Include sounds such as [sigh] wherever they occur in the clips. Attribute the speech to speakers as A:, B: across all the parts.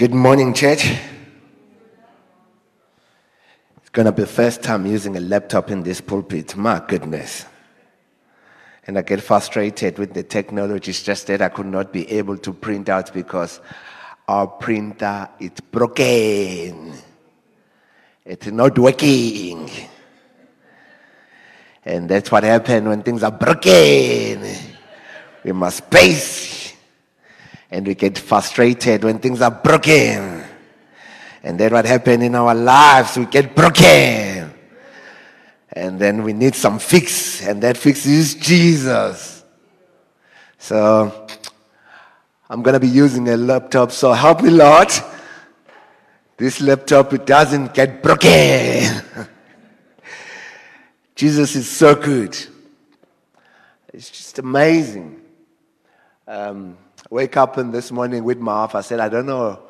A: Good morning, church. It's going to be the first time using a laptop in this pulpit. My goodness. And I get frustrated with the technology. It's just that I could not be able to print out because our printer is broken. It's not working. And that's what happens when things are broken. We must pace. And we get frustrated when things are broken. And then what happens in our lives, we get broken. And then we need some fix. And that fix is Jesus. So I'm going to be using a laptop. So help me, Lord. This laptop, it doesn't get broken. [laughs] Jesus is so good. It's just amazing. Um, wake up in this morning with my wife. I said, I don't know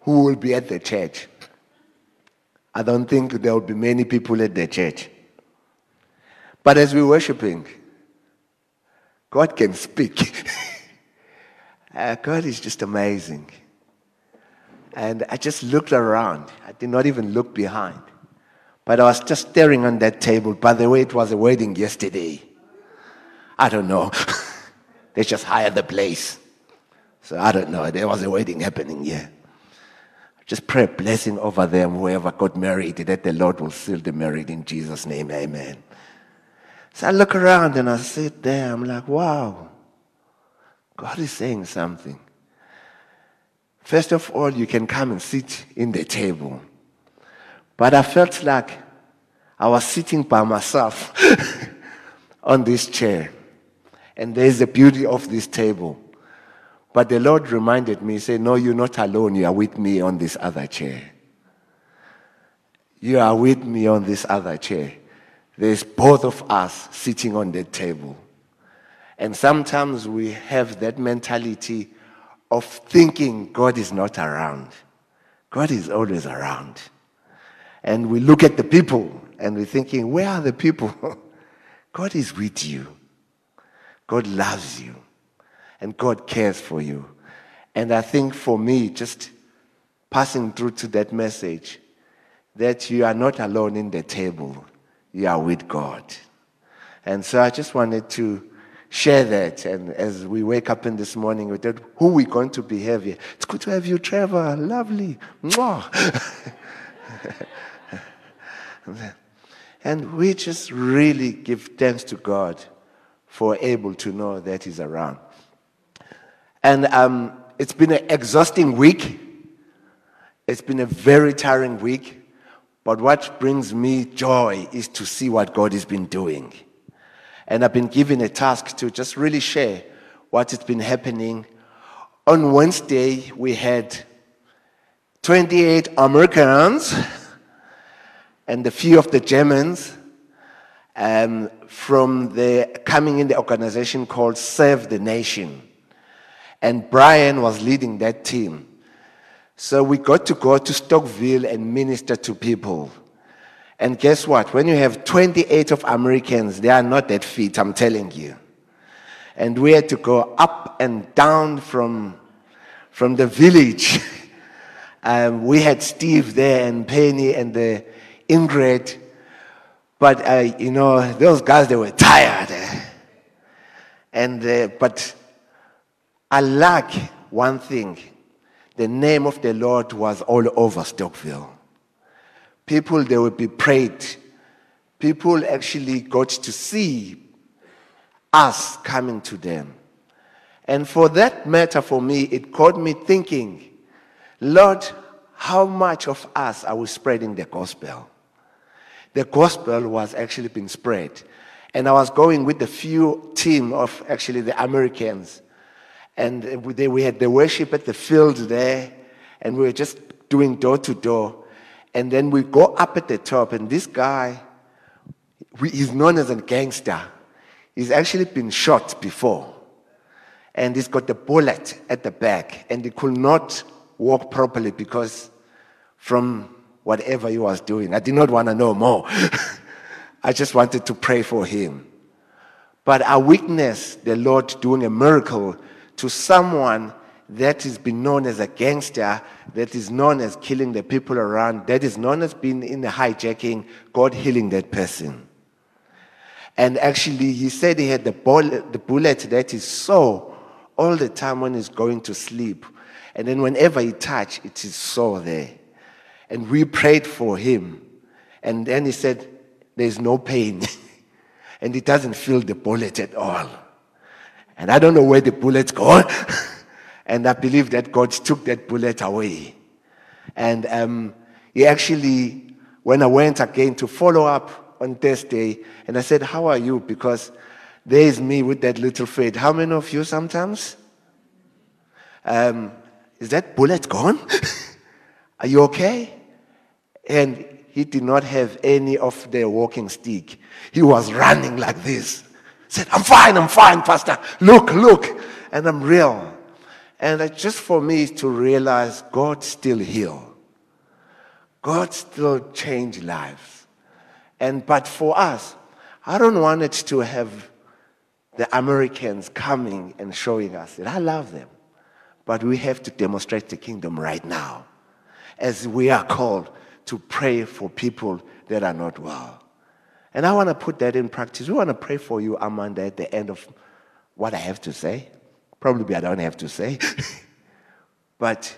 A: who will be at the church. I don't think there will be many people at the church. But as we're worshiping, God can speak. [laughs] uh, God is just amazing. And I just looked around. I did not even look behind. But I was just staring on that table. By the way, it was a wedding yesterday. I don't know. [laughs] they just hired the place. So I don't know. There was a wedding happening here. Just pray a blessing over them, whoever got married, that the Lord will seal the marriage in Jesus' name. Amen. So I look around and I sit there. I'm like, wow, God is saying something. First of all, you can come and sit in the table. But I felt like I was sitting by myself [laughs] on this chair. And there's the beauty of this table. But the Lord reminded me, say, No, you're not alone. You are with me on this other chair. You are with me on this other chair. There's both of us sitting on the table. And sometimes we have that mentality of thinking God is not around. God is always around. And we look at the people and we're thinking, where are the people? [laughs] God is with you. God loves you and God cares for you. And I think for me, just passing through to that message, that you are not alone in the table, you are with God. And so I just wanted to share that. And as we wake up in this morning, we thought, who we going to be here? It's good to have you, Trevor. Lovely. Mwah. [laughs] and we just really give thanks to God for able to know that He's around. And um, it's been an exhausting week. It's been a very tiring week. But what brings me joy is to see what God has been doing. And I've been given a task to just really share what has been happening. On Wednesday, we had 28 Americans and a few of the Germans um, from the coming in the organization called Serve the Nation. And Brian was leading that team. So we got to go to Stockville and minister to people. And guess what? When you have 28 of Americans, they are not that fit, I'm telling you. And we had to go up and down from, from the village. [laughs] um, we had Steve there and Penny and the Ingrid. But, uh, you know, those guys, they were tired. And, uh, but I lack one thing. The name of the Lord was all over Stockville. People, they would be prayed. People actually got to see us coming to them. And for that matter, for me, it caught me thinking, Lord, how much of us are we spreading the gospel? The gospel was actually being spread. And I was going with the few team of actually the Americans and we had the worship at the field there, and we were just doing door to door. And then we go up at the top, and this guy, he's known as a gangster. He's actually been shot before. And he's got the bullet at the back, and he could not walk properly because from whatever he was doing. I did not want to know more. [laughs] I just wanted to pray for him. But I witnessed the Lord doing a miracle to someone that has been known as a gangster, that is known as killing the people around, that is known as being in the hijacking, God healing that person. And actually, he said he had the bullet, the bullet that he saw all the time when he's going to sleep. And then whenever he touched, it is sore there. And we prayed for him. And then he said, There's no pain. [laughs] and he doesn't feel the bullet at all. And I don't know where the bullet's gone. [laughs] and I believe that God took that bullet away. And um, he actually, when I went again to follow up on Thursday, and I said, How are you? Because there is me with that little faith. How many of you sometimes? Um, is that bullet gone? [laughs] are you okay? And he did not have any of the walking stick. He was running like this. Said, I'm fine, I'm fine, Pastor. Look, look. And I'm real. And just for me to realize God still heal. God still change lives. And but for us, I don't want it to have the Americans coming and showing us that I love them. But we have to demonstrate the kingdom right now as we are called to pray for people that are not well. And I want to put that in practice. We want to pray for you, Amanda, at the end of what I have to say. Probably I don't have to say. [laughs] but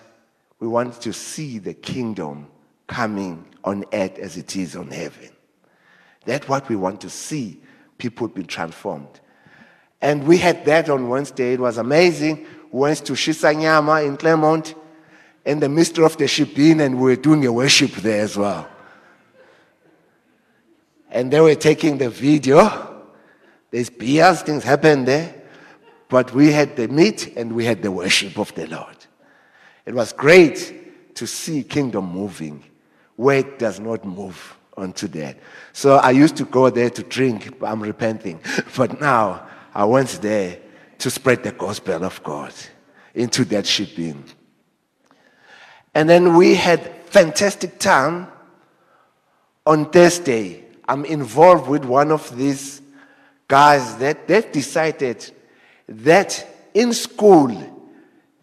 A: we want to see the kingdom coming on earth as it is on heaven. That's what we want to see people be transformed. And we had that on Wednesday. It was amazing. We went to Shisanyama in Claremont and the mystery of the ship in, and we were doing a worship there as well. And they were taking the video. There's beers, things happened there. But we had the meat and we had the worship of the Lord. It was great to see kingdom moving where it does not move onto that. So I used to go there to drink, I'm repenting. [laughs] But now I went there to spread the gospel of God into that shipping. And then we had fantastic time on Thursday. I'm involved with one of these guys that they've decided that in school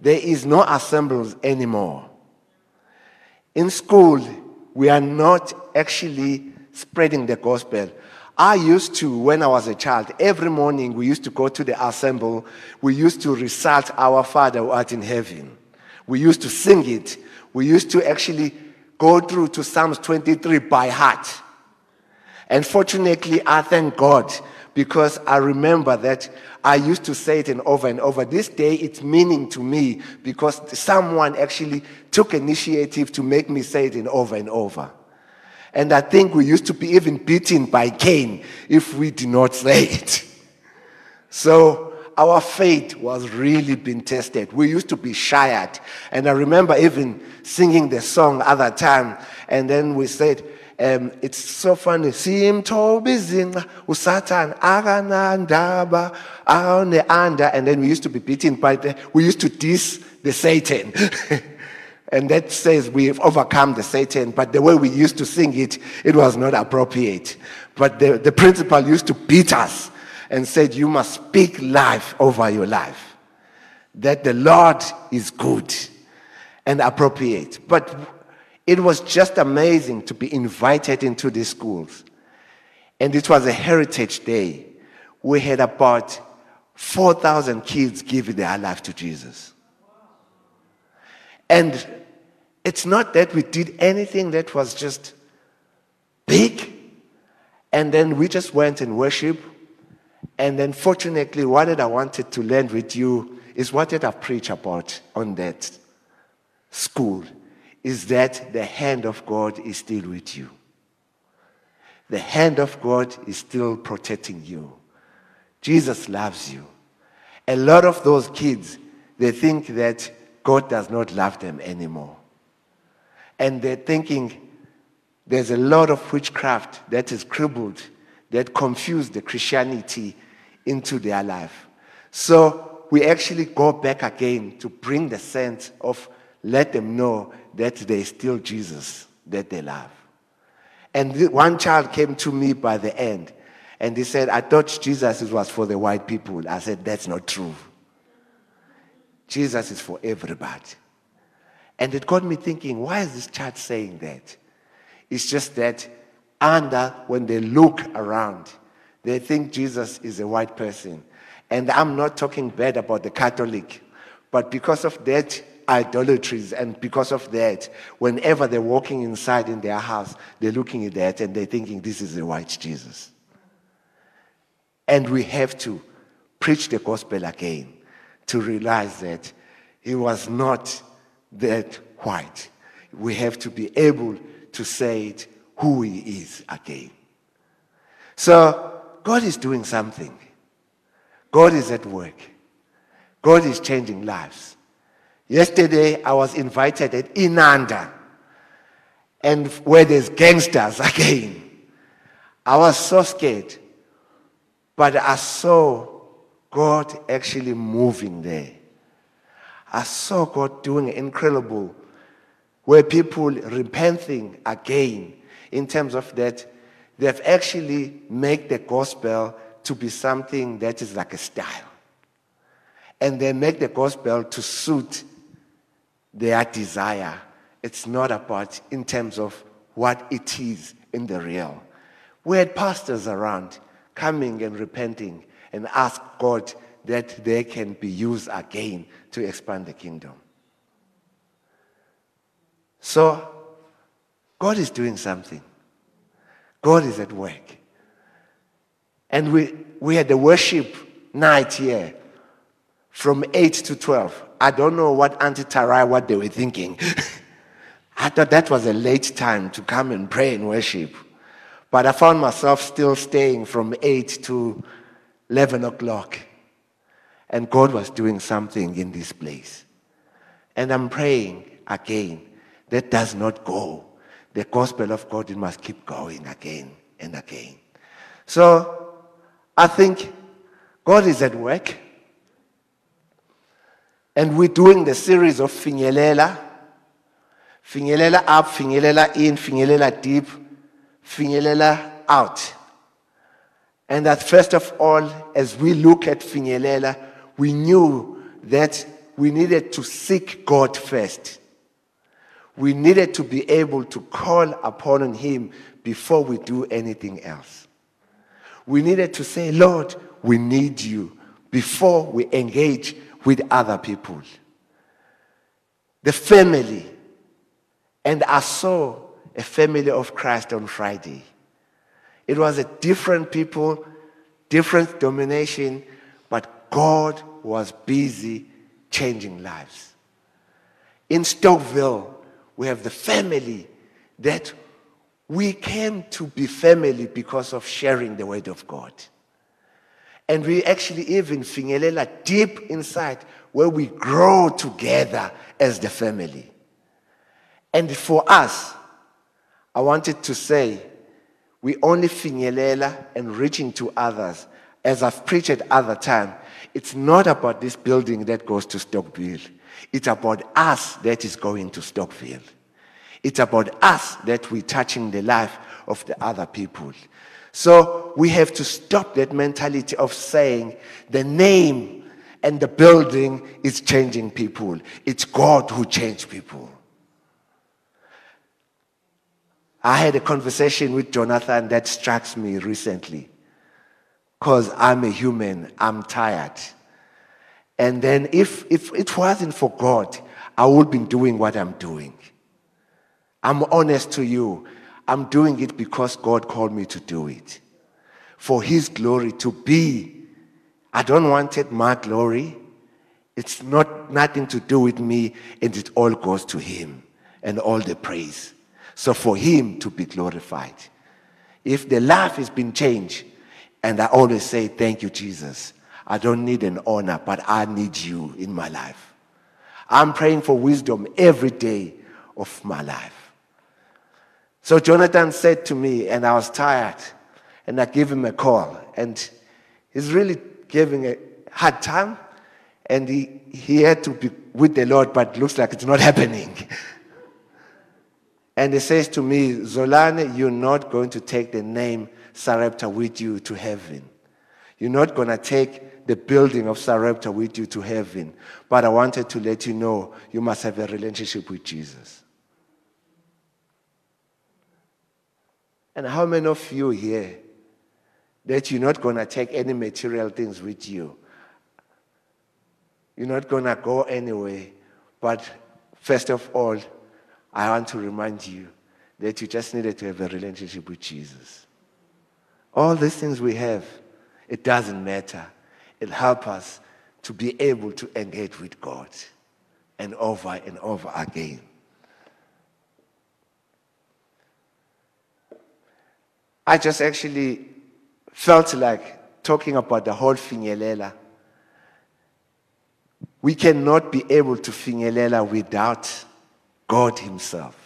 A: there is no assemblies anymore. In school, we are not actually spreading the gospel. I used to, when I was a child, every morning we used to go to the assembly. We used to recite Our Father who art in heaven. We used to sing it we used to actually go through to Psalms 23 by heart. And fortunately, I thank God because I remember that I used to say it and over and over. This day, it's meaning to me because someone actually took initiative to make me say it and over and over. And I think we used to be even beaten by Cain if we did not say it. So our faith was really being tested. We used to be shy at. And I remember even singing the song other time. And then we said, um, it's so funny. Simthobizinga usatan akanandaba the under. And then we used to be beaten by the, we used to diss the Satan. [laughs] and that says we've overcome the Satan. But the way we used to sing it, it was not appropriate. But the, the principal used to beat us and said, You must speak life over your life. That the Lord is good and appropriate. But it was just amazing to be invited into these schools. And it was a heritage day. We had about 4,000 kids giving their life to Jesus. And it's not that we did anything that was just big. And then we just went and worshiped and then, fortunately, what I wanted to learn with you is what did I preach about on that school is that the hand of God is still with you. The hand of God is still protecting you. Jesus loves you. A lot of those kids, they think that God does not love them anymore. And they're thinking there's a lot of witchcraft that is crippled that confuse the Christianity into their life. So we actually go back again to bring the sense of let them know that there is still Jesus that they love. And one child came to me by the end and he said, I thought Jesus was for the white people. I said, That's not true. Jesus is for everybody. And it got me thinking, why is this child saying that? It's just that under, when they look around, they think Jesus is a white person. And I'm not talking bad about the Catholic, but because of that idolatries and because of that, whenever they're walking inside in their house, they're looking at that and they're thinking, this is the white Jesus. And we have to preach the gospel again to realize that he was not that white. We have to be able to say it who he is again. So God is doing something. God is at work. God is changing lives. Yesterday, I was invited at Inanda, and where there's gangsters [laughs] again. I was so scared, but I saw God actually moving there. I saw God doing incredible, where people repenting again in terms of that they've actually made the gospel to be something that is like a style. And they make the gospel to suit their desire. It's not about in terms of what it is in the real. We had pastors around coming and repenting and ask God that they can be used again to expand the kingdom. So, God is doing something. God is at work. And we, we had the worship night here from 8 to 12. I don't know what Auntie Tarai, what they were thinking. [laughs] I thought that was a late time to come and pray and worship. But I found myself still staying from 8 to 11 o'clock. And God was doing something in this place. And I'm praying again that does not go. The gospel of God it must keep going again and again. So I think God is at work. And we're doing the series of Finyelela. Finyelela up, Finyelela in, Finyelela deep, Finyelela out. And that first of all, as we look at Finyelela, we knew that we needed to seek God first. We needed to be able to call upon Him before we do anything else. We needed to say, Lord, we need you before we engage with other people. The family. And I saw a family of Christ on Friday. It was a different people, different domination, but God was busy changing lives. In Stockville, we have the family that we came to be family because of sharing the word of God. And we actually even finyelela deep inside where we grow together as the family. And for us, I wanted to say, we only finyelela and reaching to others. As I've preached at other time, it's not about this building that goes to Stockville. It's about us that is going to Stockville. It's about us that we're touching the life of the other people. So we have to stop that mentality of saying the name and the building is changing people. It's God who changed people. I had a conversation with Jonathan that strikes me recently because I'm a human, I'm tired. And then if, if it wasn't for God, I would be doing what I'm doing. I'm honest to you. I'm doing it because God called me to do it. For His glory to be. I don't want it my glory. It's not nothing to do with me, and it all goes to Him and all the praise. So for Him to be glorified. If the life has been changed, and I always say, Thank you, Jesus. I don't need an honor, but I need you in my life. I'm praying for wisdom every day of my life. So Jonathan said to me, and I was tired, and I gave him a call, and he's really giving a hard time, and he, he had to be with the Lord, but looks like it's not [laughs] happening. and he says to me, Zolani, you're not going to take the name Sarepta with you to heaven. You're not going to take the building of Sarepta with you to heaven. But I wanted to let you know you must have a relationship with Jesus. And how many of you here that you're not going to take any material things with you? You're not going to go anywhere. But first of all, I want to remind you that you just needed to have a relationship with Jesus. All these things we have, it doesn't matter. It helps us to be able to engage with God and over and over again. I just actually felt like talking about the whole finyelela. We cannot be able to finyelela without God Himself.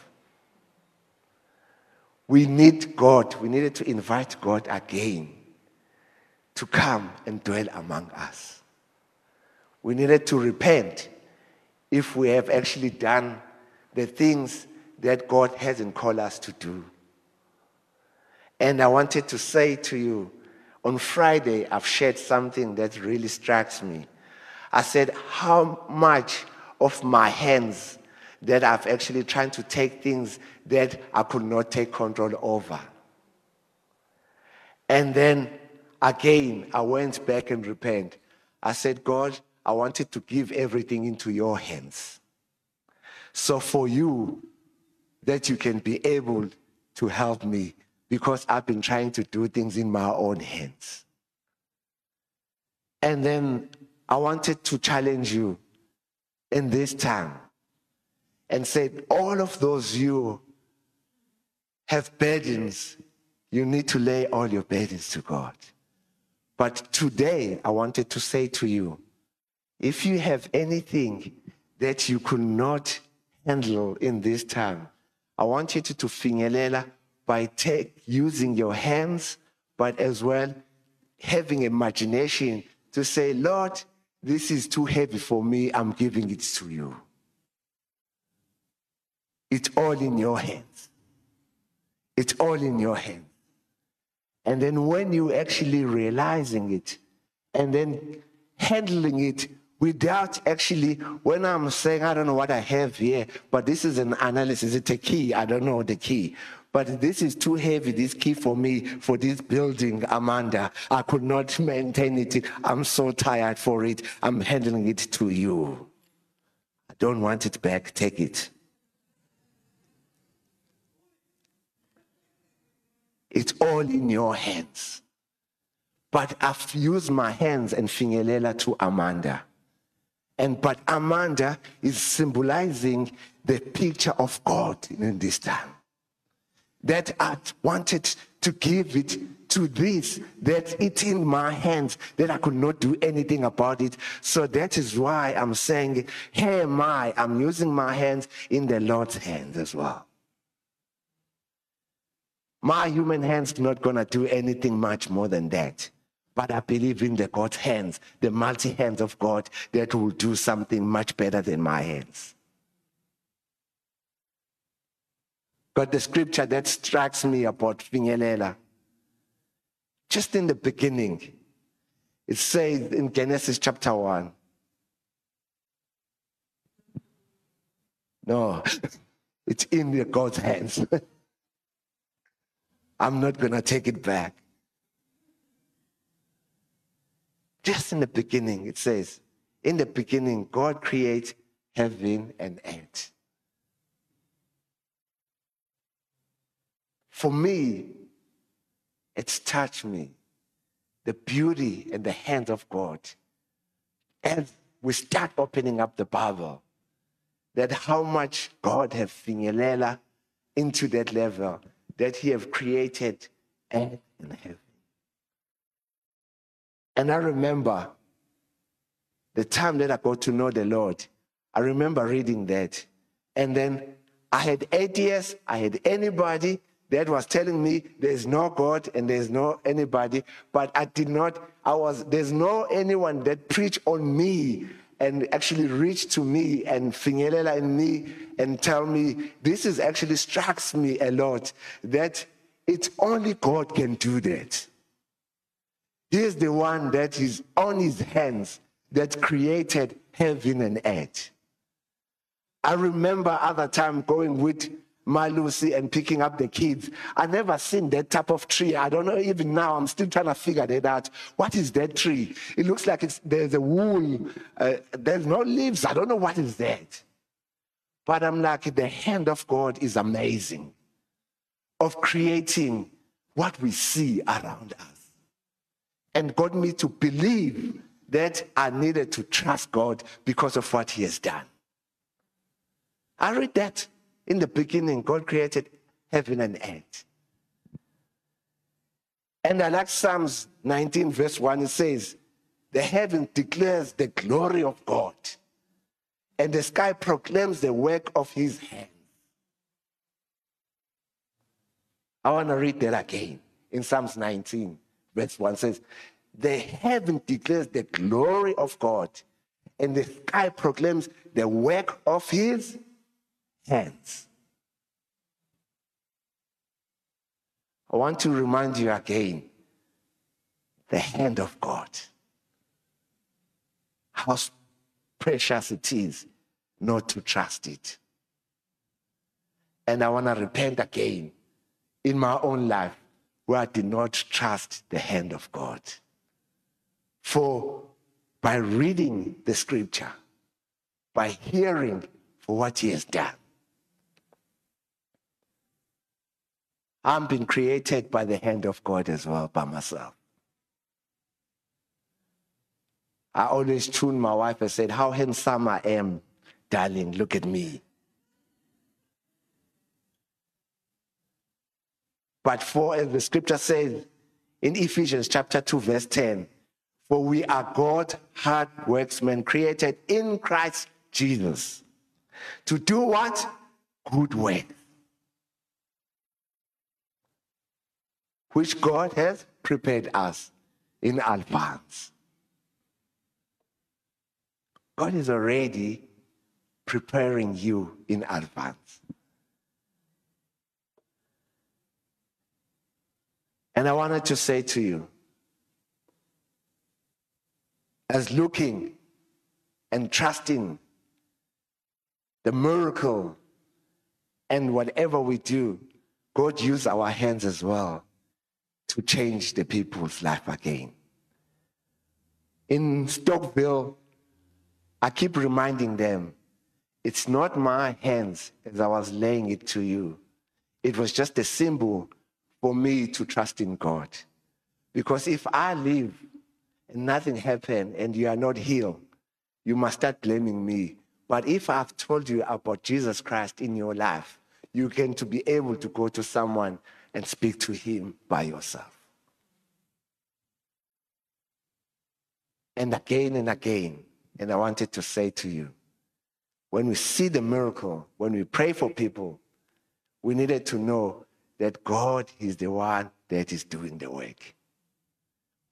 A: We need God. We needed to invite God again to come and dwell among us. We needed to repent if we have actually done the things that God hasn't called us to do. And I wanted to say to you, on Friday, I've shared something that really strikes me. I said, How much of my hands that I've actually tried to take things that I could not take control over. And then again, I went back and repent. I said, God, I wanted to give everything into your hands. So for you, that you can be able to help me because I've been trying to do things in my own hands. And then I wanted to challenge you in this time and said, All of those you have burdens, you need to lay all your burdens to God. But today, I wanted to say to you if you have anything that you could not handle in this time, I want you to, to finyelela by take, using your hands, but as well having imagination to say, Lord, this is too heavy for me, I'm giving it to you. It's all in your hands. It's all in your hands. And then when you actually realizing it and then handling it without actually, when I'm saying, I don't know what I have here, but this is an analysis, it's a key, I don't know the key. But this is too heavy, this key for me, for this building, Amanda. I could not maintain it. I'm so tired for it. I'm handling it to you. I don't want it back. Take it. It's all in your hands. But I've used my hands and finyelela to Amanda. And but Amanda is symbolizing the picture of God in this time. That I wanted to give it to this, that it in my hands, that I could not do anything about it. So that is why I'm saying, Hey, my, I'm using my hands in the Lord's hands as well. My human hands not to do anything much more than that. But I believe in the God's hands, the multi hands of God that will do something much better than my hands. But the scripture that strikes me about Finyelela, just in the beginning, it says in Genesis chapter 1. No, [laughs] it's in God's hands. [laughs] I'm not going to take it back. Just in the beginning, it says, in the beginning, God created heaven and earth. For me, it's touched me the beauty and the hand of God. As we start opening up the Bible, that how much God has finyelela into that level that he have created and heaven. And I remember the time that I got to know the Lord, I remember reading that. And then I had eight years, I had anybody that was telling me there's no God and there's no anybody, but I did not, I was, there's no anyone that preached on me and actually reach to me and finyelela in me and tell me this is actually strikes me a lot that it's only God can do that. He's the one that is on his hands that created heaven and earth. I remember other time going with my Lucy and picking up the kids. I never seen that type of tree. I don't know even now. I'm still trying to figure that out. What is that tree? It looks like it's, there's a wool. Uh, there's no leaves. I don't know what is that. But I'm like, the hand of God is amazing of creating what we see around us. And got me to believe that I needed to trust God because of what He has done. I read that in the beginning, God created heaven and earth. And I like Psalms 19, verse 1, it says, The heaven declares the glory of God, and the sky proclaims the work of his hands. I want to read that again in Psalms 19, verse 1 says, The heaven declares the glory of God, and the sky proclaims the work of his hands. I want to remind you again the hand of God. How precious it is not to trust it. And I want to repent again in my own life where I did not trust the hand of God. For by reading the scripture, by hearing for what he has done, I'm being created by the hand of God as well, by myself. I always tune my wife and said, How handsome I am, darling, look at me. But for, as the scripture says in Ephesians chapter 2, verse 10, for we are God, hard worksmen, created in Christ Jesus. To do what? Good work which God has prepared us in advance. God is already preparing you in advance. And I wanted to say to you, as looking and trusting the miracle and whatever we do, God use our hands as well to change the people's life again. In Stockville, I keep reminding them it's not my hands as I was laying it to you. It was just a symbol for me to trust in God. Because if I live and nothing happened and you are not healed, you must start blaming me. But if I've told you about Jesus Christ in your life, you can to be able to go to someone and speak to him by yourself. And again and again, and I wanted to say to you, when we see the miracle, when we pray for people, we needed to know that God is the one that is doing the work.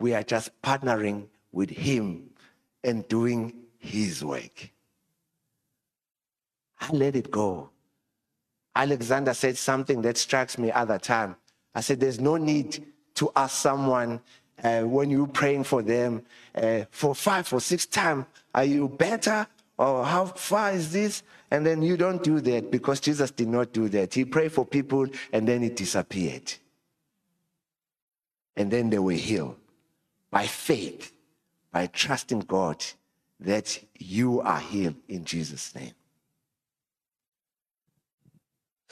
A: We are just partnering with Him and doing His work. I let it go. Alexander said something that strikes me other time. I said, There's no need to ask someone uh, when you're praying for them uh, for five or six times, are you better? Or how far is this? And then you don't do that because Jesus did not do that. He prayed for people and then it disappeared. And then they were healed by faith, by trusting God that you are healed in Jesus' name.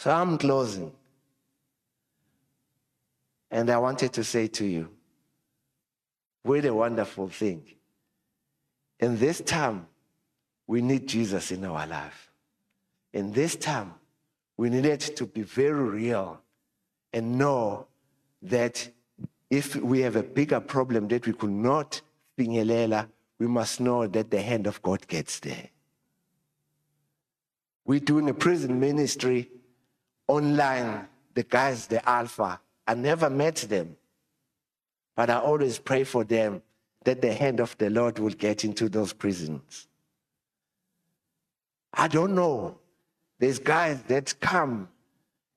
A: So I'm closing. And I wanted to say to you, what a wonderful thing. In this time, we need Jesus in our life. In this time, we need it to be very real and know that if we have a bigger problem that we could not finyelela, we must know that the hand of God gets there. We're doing a prison ministry online. The guys, the Alpha, I never met them. But I always pray for them that the hand of the Lord will get into those prisons. I don't know. There's guys that come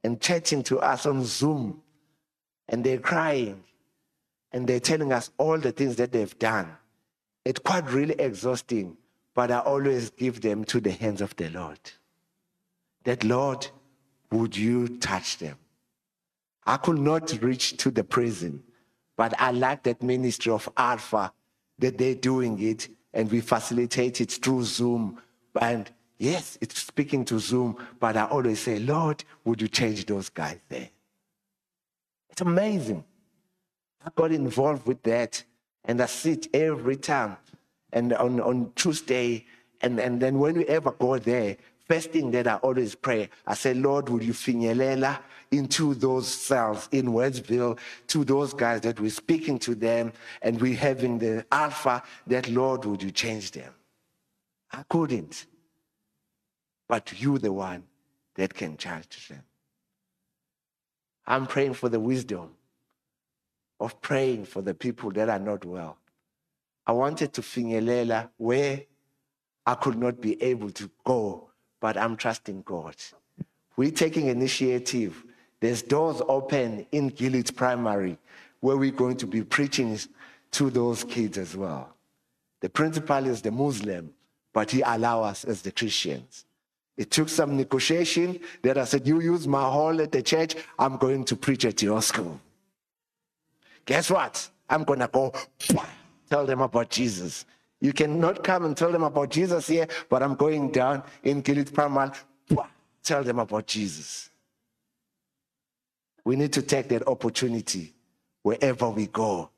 A: and chatting to us on Zoom and they're crying. and they're telling us all the things that they've done. It's quite really exhausting, but I always give them to the hands of the Lord. That Lord, would you touch them? I could not reach to the prison, but I like that ministry of Alpha that they're doing it and we facilitate it through Zoom. And yes, it's speaking to Zoom, but I always say, Lord, would you change those guys there? It's amazing. I got involved with that and I sit every time and on, on Tuesday. And, and then when we ever go there, first thing that I always pray, I say, Lord, would you finyelela into those cells in Westville to those guys that we're speaking to them and we're having the alpha that, Lord, would you change them? I couldn't. But you, the one that can change them. I'm praying for the wisdom of praying for the people that are not well. I wanted to finyelela where I could not be able to go, but I'm trusting God. We're taking initiative. There's doors open in Gilead Primary where we're going to be preaching to those kids as well. The principal is the Muslim, but he allows us as the Christians. It took some negotiation that I said, You use my hall at the church, I'm going to preach at your school. Guess what? I'm going to go tell them about Jesus. You cannot come and tell them about Jesus here, but I'm going down in Gilead Primary, tell them about Jesus. We need to take that opportunity wherever we go.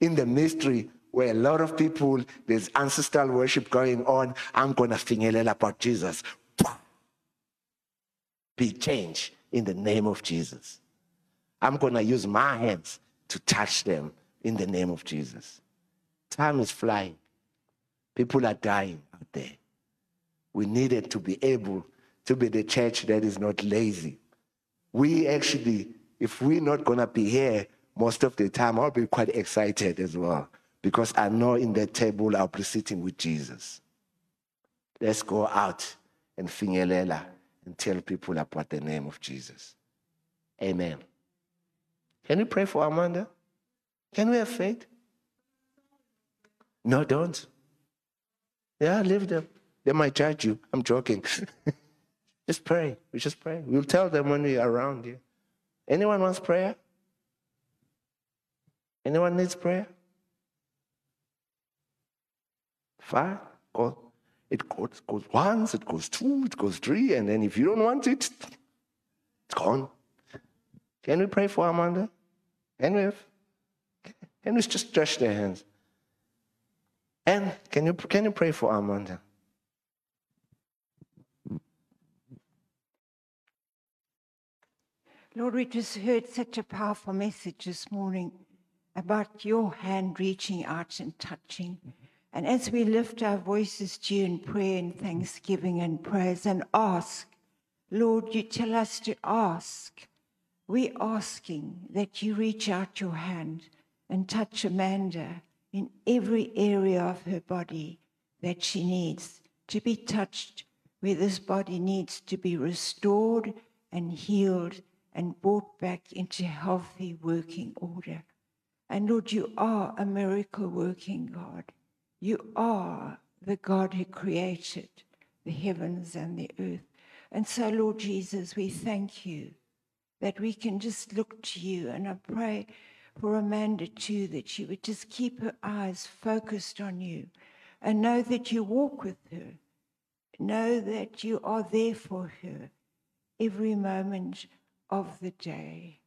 A: In the mystery, where a lot of people, there's ancestral worship going on, I'm going to finyelela about Jesus. Be changed in the name of Jesus. I'm going to use my hands to touch them in the name of Jesus. Time is flying. People are dying out there. We needed to be able to be the church that is not lazy. We actually, if we're not going to be here most of the time, I'll be quite excited as well because I know in that table I'll be sitting with Jesus. Let's go out and finyelela and tell people about the name of Jesus. Amen. Can you pray for Amanda? Can we have faith? No, don't. Yeah, leave them. They might judge you. I'm joking. [laughs] just pray. We just pray. We'll tell them when we're around you. Anyone wants prayer? Anyone needs prayer? Fine. Go. It goes, goes once, it goes two, it goes three, and then if you don't want it, it's gone. Can we pray for Amanda? Can we? Can we just stretch their hands? And can you can you pray for Amanda?
B: Lord, we just heard such a powerful message this morning about your hand reaching out and touching. And as we lift our voices to you in prayer and thanksgiving and praise and ask, Lord, you tell us to ask. We're asking that you reach out your hand and touch Amanda in every area of her body that she needs to be touched, where this body needs to be restored and healed and brought back into healthy working order. And Lord, you are a miracle working God. You are the God who created the heavens and the earth. And so, Lord Jesus, we thank you that we can just look to you. And I pray for Amanda too, that she would just keep her eyes focused on you and know that you walk with her. Know that you are there for her every moment of the day.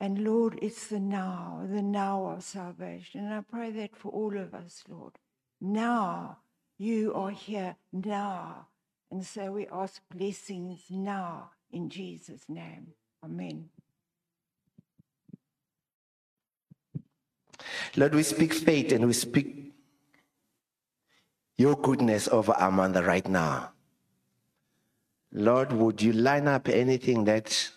B: And Lord, it's the now, the now of salvation. And I pray that for all of us, Lord. Now, you are here now. And so we ask blessings now in Jesus' name. Amen.
A: Lord, we speak faith and we speak your goodness over Amanda right now. Lord, would you line up anything that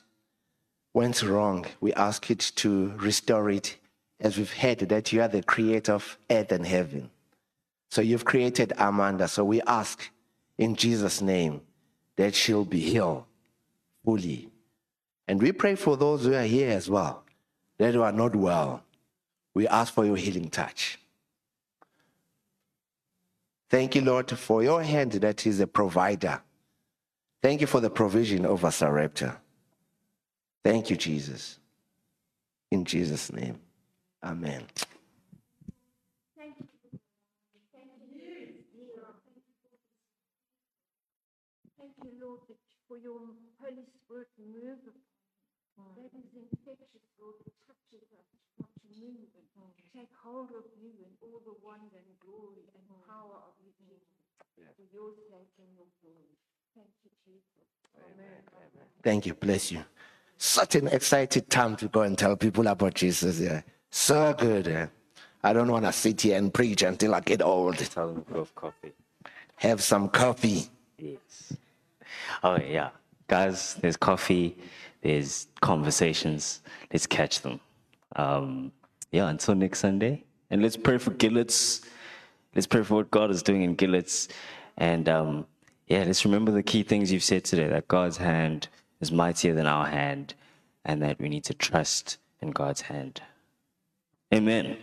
A: went wrong? We ask it to restore it as we've heard that you are the creator of earth and heaven. So you've created Amanda. So we ask in Jesus' name that she'll be healed fully. And we pray for those who are here as well, that are not well. We ask for your healing touch. Thank you, Lord, for your hand that is a provider. Thank you for the provision of over Sarepta. Thank you, Jesus. In Jesus' name, amen.
B: Thank you, Lord, that you Thank you Lord for your Holy Spirit move that is infectious, Lord, that touches us, not to move and take hold of you and all the wonder and glory and power of you, Jesus, for your sake and your glory. Thank you, Jesus. Amen.
A: Thank you. Bless you. Such an excited time to go and tell people about Jesus. Yeah. So good. Yeah. I don't want to sit here and preach until I get old.
C: Tell them to go for coffee.
A: Have some coffee.
C: Yes. Oh yeah, guys. There's coffee. There's conversations. Let's catch them. Um, yeah. Until next Sunday, and let's pray for Gillitts. Let's pray for what God is doing in Gillitts, and um, yeah, let's remember the key things you've said today. That God's hand is mightier than our hand, and that we need to trust in God's hand. Amen.